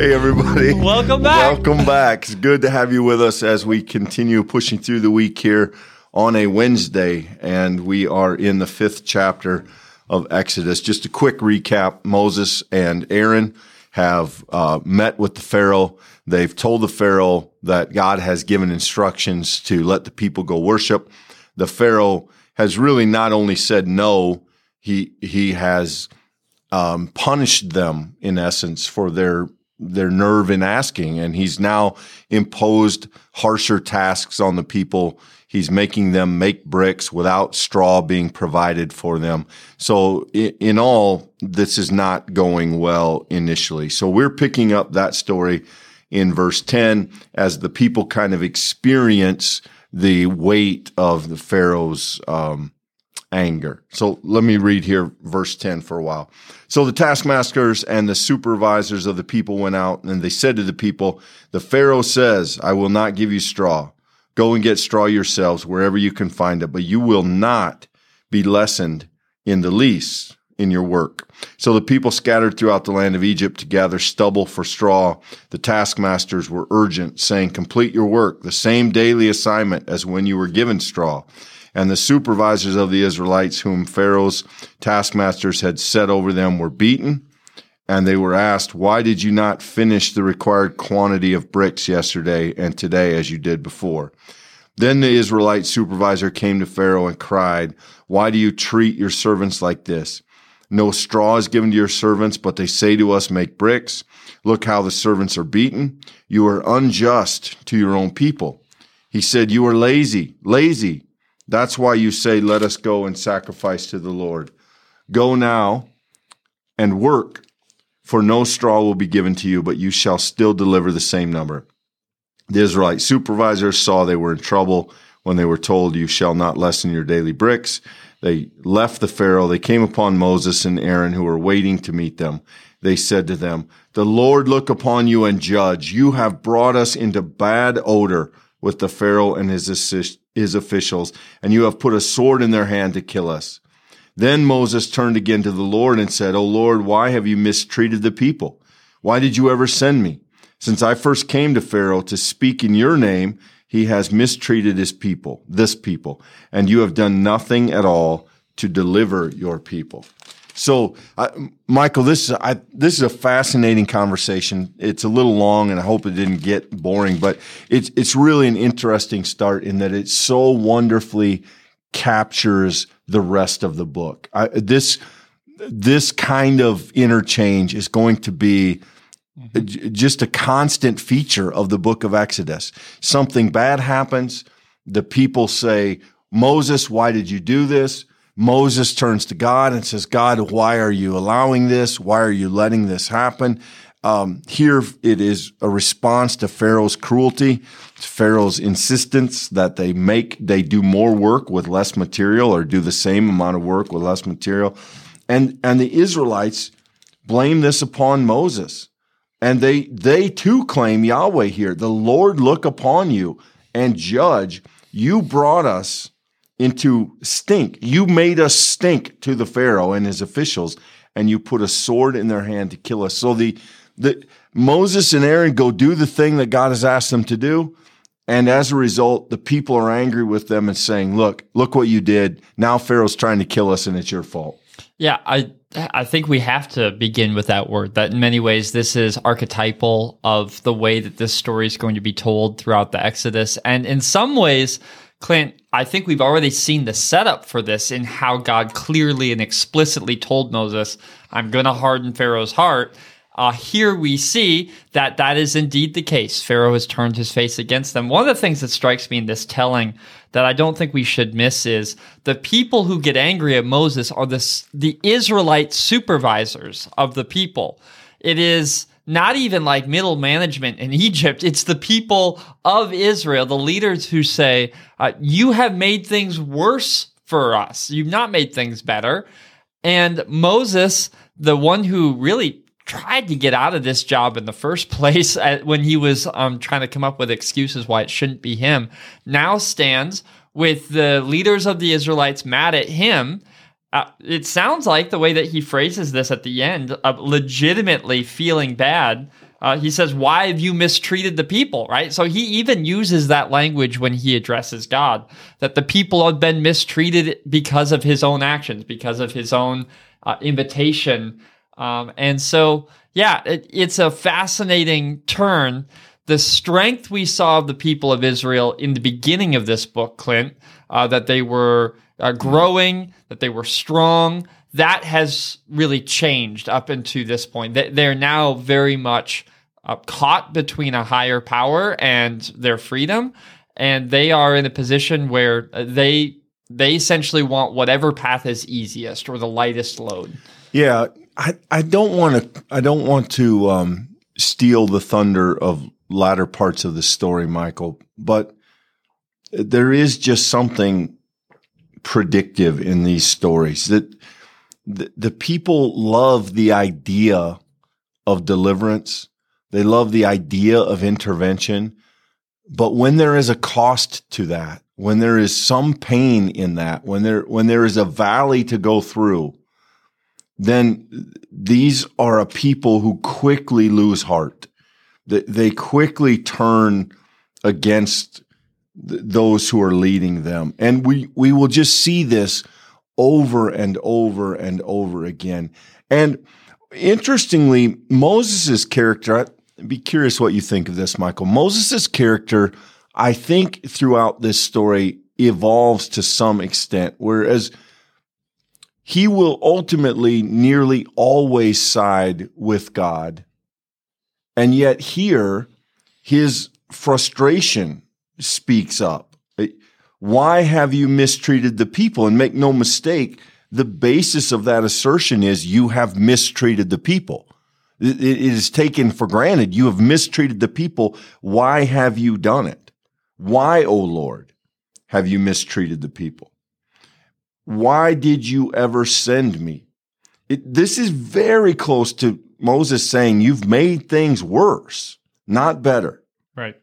Hey, everybody. Welcome back. Welcome back. It's good to have you with us as we continue pushing through the week here on a Wednesday. And we are in the fifth chapter of Exodus. Just a quick recap Moses and Aaron have uh, met with the Pharaoh. They've told the Pharaoh that God has given instructions to let the people go worship. The Pharaoh has really not only said no, he he has um, punished them in essence for their their nerve in asking, and he's now imposed harsher tasks on the people. He's making them make bricks without straw being provided for them. So, in, all, this is not going well initially. So, we're picking up that story in verse 10 as the people kind of experience the weight of the Pharaoh's um, anger. So let me read here verse 10 for a while. So the taskmasters and the supervisors of the people went out and they said to the people, The Pharaoh says, I will not give you straw. Go and get straw yourselves wherever you can find it, but you will not be lessened in the least in your work. So the people scattered throughout the land of Egypt to gather stubble for straw. The taskmasters were urgent, saying, Complete your work, the same daily assignment as when you were given straw. And the supervisors of the Israelites, whom Pharaoh's taskmasters had set over them, were beaten. And they were asked, Why did you not finish the required quantity of bricks yesterday and today as you did before? Then the Israelite supervisor came to Pharaoh and cried, Why do you treat your servants like this? No straw is given to your servants, but they say to us, Make bricks. Look how the servants are beaten. You are unjust to your own people. He said, You are lazy, lazy. That's why you say, Let us go and sacrifice to the Lord. Go now and work, for no straw will be given to you, but you shall still deliver the same number. The Israelite supervisors saw they were in trouble when they were told, You shall not lessen your daily bricks. They left the Pharaoh. They came upon Moses and Aaron, who were waiting to meet them. They said to them, The Lord look upon you and judge. You have brought us into bad odor with the Pharaoh and his assist his officials, and you have put a sword in their hand to kill us. Then Moses turned again to the Lord and said, O Lord, why have you mistreated the people? Why did you ever send me? Since I first came to Pharaoh to speak in your name, he has mistreated his people, this people, and you have done nothing at all to deliver your people. So, uh, Michael, this is I, this is a fascinating conversation. It's a little long, and I hope it didn't get boring, but it's it's really an interesting start in that it so wonderfully captures the rest of the book. I, this this kind of interchange is going to be just a constant feature of the book of Exodus. Something bad happens, the people say, "Moses, why did you do this?" Moses turns to God and says, God, why are you allowing this? Why are you letting this happen? Um, here it is a response to Pharaoh's cruelty, Pharaoh's insistence that they make, they do more work with less material or do the same amount of work with less material. And, and the Israelites blame this upon Moses. And they, they too claim Yahweh here. The Lord look upon you and judge. You brought us into stink. You made us stink to the Pharaoh and his officials, and you put a sword in their hand to kill us. So the, the Moses and Aaron go do the thing that God has asked them to do. And as a result, the people are angry with them and saying, look, look what you did. Now Pharaoh's trying to kill us and it's your fault. Yeah, I I think we have to begin with that word. That in many ways this is archetypal of the way that this story is going to be told throughout the Exodus. And in some ways, Clint, I think we've already seen the setup for this in how God clearly and explicitly told Moses, I'm going to harden Pharaoh's heart. Uh, here we see that that is indeed the case. Pharaoh has turned his face against them. One of the things that strikes me in this telling that I don't think we should miss is the people who get angry at Moses are the, the Israelite supervisors of the people. It is not even like middle management in Egypt. It's the people of Israel, the leaders who say, uh, You have made things worse for us. You've not made things better. And Moses, the one who really tried to get out of this job in the first place when he was um, trying to come up with excuses why it shouldn't be him, now stands with the leaders of the Israelites mad at him uh, it sounds like the way that he phrases this at the end, uh, legitimately feeling bad Uh, he says, Why have you mistreated the people? Right? So he even uses that language when he addresses God that the people have been mistreated because of his own actions, because of his own uh, invitation. Um, and so, yeah, it, it's a fascinating turn. The strength we saw of the people of Israel in the beginning of this book, Clint, uh, that they were uh, growing, that they were strong, that has really changed up into this point. They're now very much uh, caught between a higher power and their freedom, and they are in a position where uh, they they essentially want whatever path is easiest or the lightest load. Yeah, I, I don't want to I don't want to um, steal the thunder of latter parts of the story, Michael, but there is just something predictive in these stories that the, the people love the idea of deliverance. They love the idea of intervention. But when there is a cost to that, when there is some pain in that, when there, when there is a valley to go through, then these are a people who quickly lose heart. They quickly turn against those who are leading them. And we, we will just see this over and over and over again. And interestingly, Moses' character, I'd be curious what you think of this, Michael. Moses' character, I think throughout this story evolves to some extent, whereas he will ultimately nearly always side with God. And yet here, his frustration speaks up. Why have you mistreated the people? And make no mistake, the basis of that assertion is you have mistreated the people. It is taken for granted. You have mistreated the people. Why have you done it? Why, O oh Lord, have you mistreated the people? Why did you ever send me? It, this is very close to Moses saying, You've made things worse, not better. Right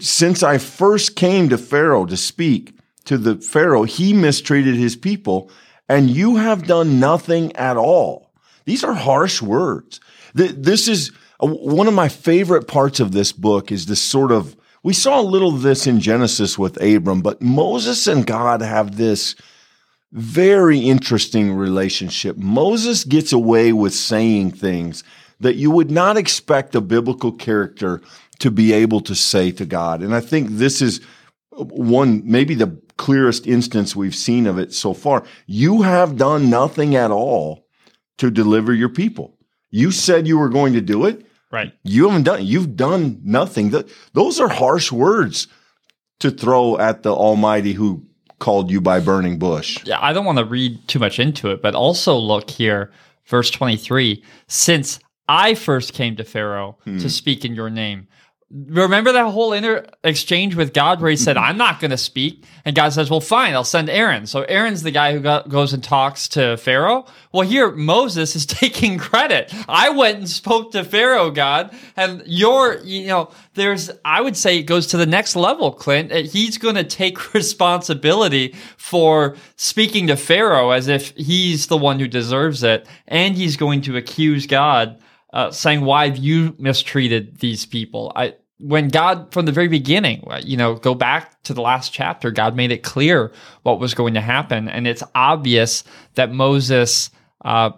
since I first came to Pharaoh to speak to the Pharaoh, he mistreated his people, and you have done nothing at all. These are harsh words. This is uh, one of my favorite parts of this book is this sort of, we saw a little of this in Genesis with Abram, but Moses and God have this very interesting relationship. Moses gets away with saying things that you would not expect a biblical character to be able to say to God. And I think this is one, maybe the clearest instance we've seen of it so far. You have done nothing at all to deliver your people. You said you were going to do it. Right. You haven't done, you've done nothing. Those are harsh words to throw at the Almighty who called you by burning bush. Yeah, I don't want to read too much into it, but also look here, verse 23. Since I first came to Pharaoh hmm. to speak in your name, Remember that whole inter exchange with God where he said, I'm not going to speak. And God says, Well, fine, I'll send Aaron. So Aaron's the guy who goes and talks to Pharaoh. Well, here Moses is taking credit. I went and spoke to Pharaoh, God. And you're, you know, there's, I would say it goes to the next level, Clint. Uh, he's going to take responsibility for speaking to Pharaoh as if he's the one who deserves it. And he's going to accuse God. Uh, saying why have you mistreated these people? I when God, from the very beginning, you know, go back to the last chapter, God made it clear what was going to happen. And it's obvious that Moses uh,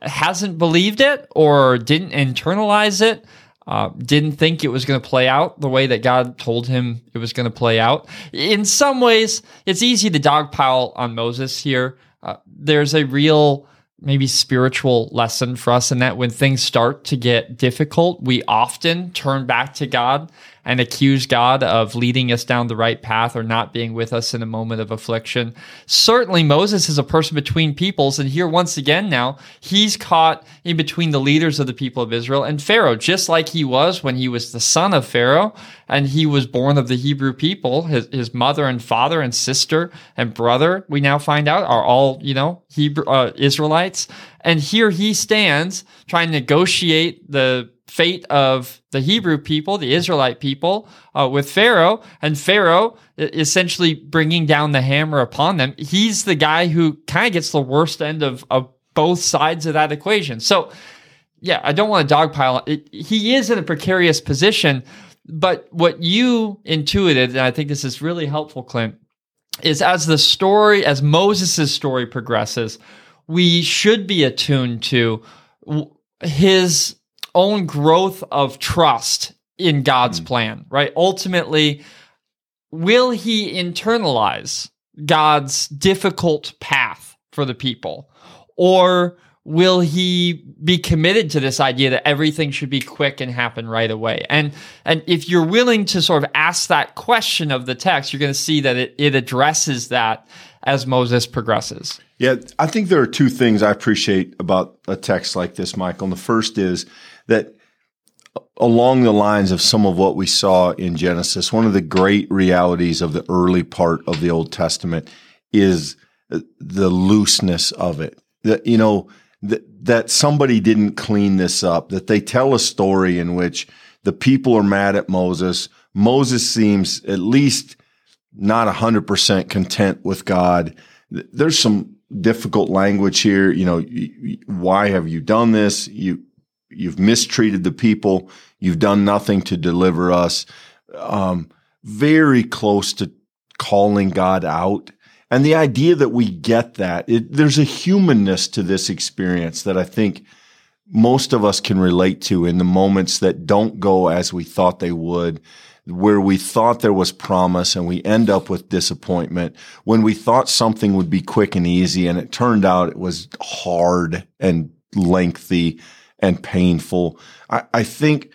hasn't believed it or didn't internalize it, uh, didn't think it was going to play out the way that God told him it was going to play out. In some ways, it's easy to dogpile on Moses here. Uh, there's a real maybe spiritual lesson for us in that when things start to get difficult, we often turn back to God and accuse God of leading us down the right path or not being with us in a moment of affliction. Certainly, Moses is a person between peoples. And here, once again, now, he's caught in between the leaders of the people of Israel and Pharaoh, just like he was when he was the son of Pharaoh and he was born of the Hebrew people. His, his mother and father and sister and brother, we now find out, are all, you know, Hebrew, uh, Israelites. And here he stands trying to negotiate the fate of the Hebrew people, the Israelite people, uh, with Pharaoh, and Pharaoh essentially bringing down the hammer upon them. He's the guy who kind of gets the worst end of, of both sides of that equation. So yeah, I don't want to dogpile. It, he is in a precarious position, but what you intuited, and I think this is really helpful, Clint, is as the story, as Moses' story progresses, we should be attuned to his own growth of trust in God's mm. plan, right? Ultimately, will he internalize God's difficult path for the people? Or will he be committed to this idea that everything should be quick and happen right away and and if you're willing to sort of ask that question of the text you're going to see that it, it addresses that as moses progresses yeah i think there are two things i appreciate about a text like this michael and the first is that along the lines of some of what we saw in genesis one of the great realities of the early part of the old testament is the looseness of it that you know that, that somebody didn't clean this up, that they tell a story in which the people are mad at Moses. Moses seems at least not 100% content with God. There's some difficult language here. You know, why have you done this? You, you've mistreated the people. You've done nothing to deliver us. Um, very close to calling God out. And the idea that we get that, it, there's a humanness to this experience that I think most of us can relate to in the moments that don't go as we thought they would, where we thought there was promise and we end up with disappointment, when we thought something would be quick and easy and it turned out it was hard and lengthy and painful. I, I think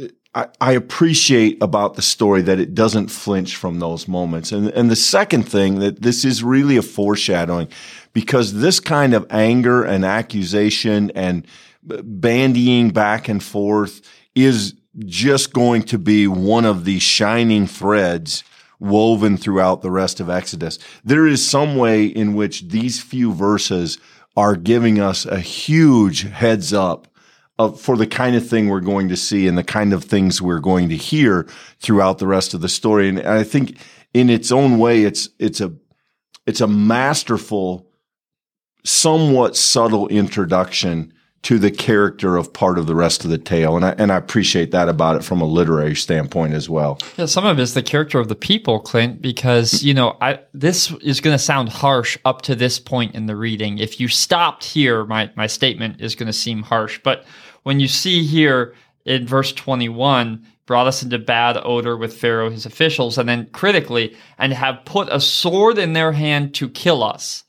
uh, I, I appreciate about the story that it doesn't flinch from those moments. And, and the second thing that this is really a foreshadowing because this kind of anger and accusation and bandying back and forth is just going to be one of the shining threads woven throughout the rest of Exodus. There is some way in which these few verses are giving us a huge heads up of, for the kind of thing we're going to see and the kind of things we're going to hear throughout the rest of the story. And I think in its own way, it's, it's a, it's a masterful, somewhat subtle introduction to the character of part of the rest of the tale. And I, and I appreciate that about it from a literary standpoint as well. Yeah, some of it is the character of the people, Clint, because, you know, I, this is going to sound harsh up to this point in the reading. If you stopped here, my, my statement is going to seem harsh. But when you see here in verse 21, brought us into bad odor with Pharaoh, his officials, and then critically, and have put a sword in their hand to kill us.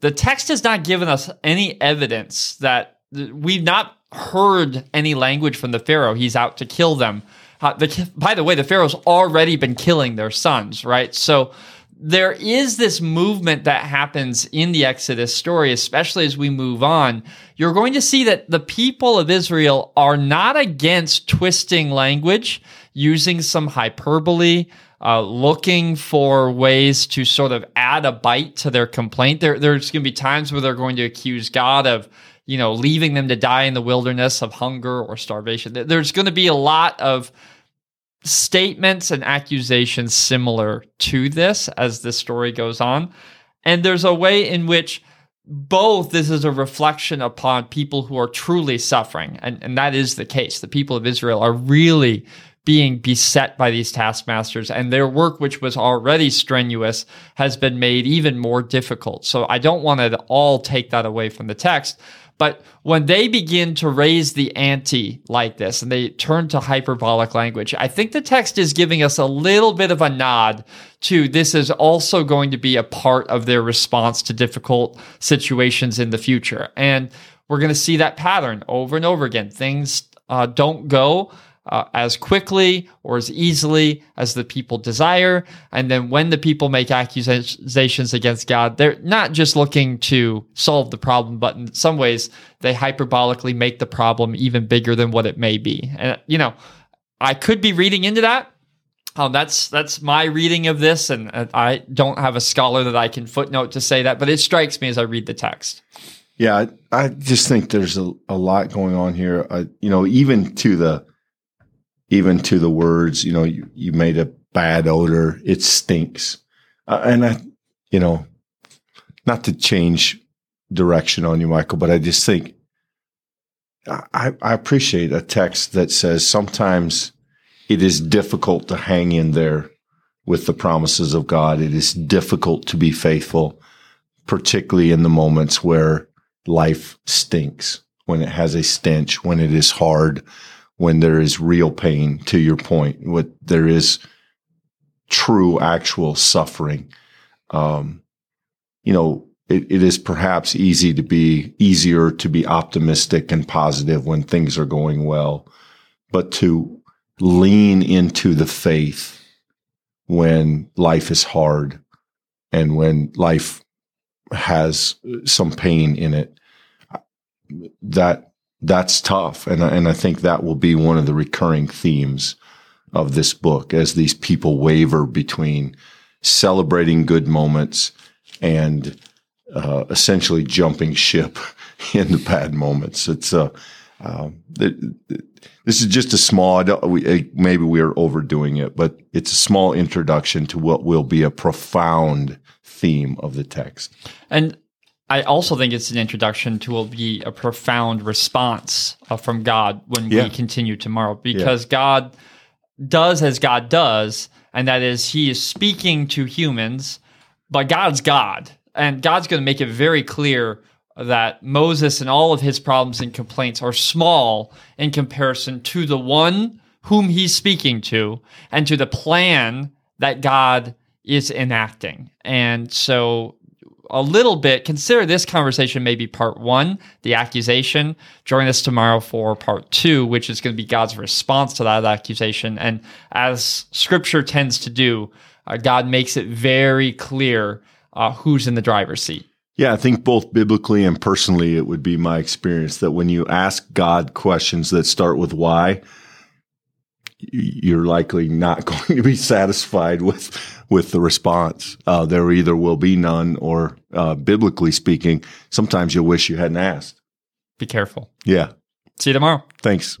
The text has not given us any evidence that we've not heard any language from the Pharaoh. He's out to kill them. Uh, the, by the way, the Pharaoh's already been killing their sons, right? So there is this movement that happens in the Exodus story, especially as we move on. You're going to see that the people of Israel are not against twisting language, using some hyperbole, uh, looking for ways to sort of add a bite to their complaint. There, there's going to be times where they're going to accuse God of, you know, leaving them to die in the wilderness of hunger or starvation. There's going to be a lot of statements and accusations similar to this as this story goes on. And there's a way in which both this is a reflection upon people who are truly suffering. And, and that is the case. The people of Israel are really being beset by these taskmasters, and their work, which was already strenuous, has been made even more difficult. So I don't want to all take that away from the text. But when they begin to raise the ante like this and they turn to hyperbolic language, I think the text is giving us a little bit of a nod to this is also going to be a part of their response to difficult situations in the future. And we're going to see that pattern over and over again. Things uh, don't go uh, as quickly or as easily as the people desire. And then when the people make accusations against God, they're not just looking to solve the problem, but in some ways they hyperbolically make the problem even bigger than what it may be. And, you know, I could be reading into that. Um, that's that's my reading of this, and I don't have a scholar that I can footnote to say that, but it strikes me as I read the text. Yeah, I, I just think there's a, a lot going on here. You know, even to the even to the words, you know, you, you made a bad odor. It stinks. Uh, and I, you know, not to change direction on you, Michael, but I just think I, I appreciate a text that says sometimes it is difficult to hang in there with the promises of God. It is difficult to be faithful, particularly in the moments where life stinks, when it has a stench, when it is hard, when there is real pain, to your point, what there is true, actual suffering. Um, you know, it, it is perhaps easy to be easier to be optimistic and positive when things are going well, but to lean into the faith when life is hard and when life has some pain in it that that's tough and and I think that will be one of the recurring themes of this book as these people waver between celebrating good moments and uh, essentially jumping ship in the bad moments. It's uh, uh, it, it, this is just a small. We, maybe we are overdoing it, but it's a small introduction to what will be a profound theme of the text. And I also think it's an introduction to will be a profound response uh, from God when yeah. we continue tomorrow, because yeah. God does as God does, and that is He is speaking to humans, but God's God, and God's going to make it very clear that Moses and all of his problems and complaints are small in comparison to the one whom he's speaking to and to the plan that God is enacting. And so a little bit, consider this conversation maybe part one, the accusation. Join us tomorrow for part two, which is going to be God's response to that accusation. And as scripture tends to do, uh, God makes it very clear uh, who's in the driver's seat. Yeah, I think both biblically and personally, it would be my experience that when you ask God questions that start with why, you're likely not going to be satisfied with with the response. Uh, there either will be none, or uh, biblically speaking, sometimes you'll wish you hadn't asked. Be careful. Yeah. See you tomorrow. Thanks.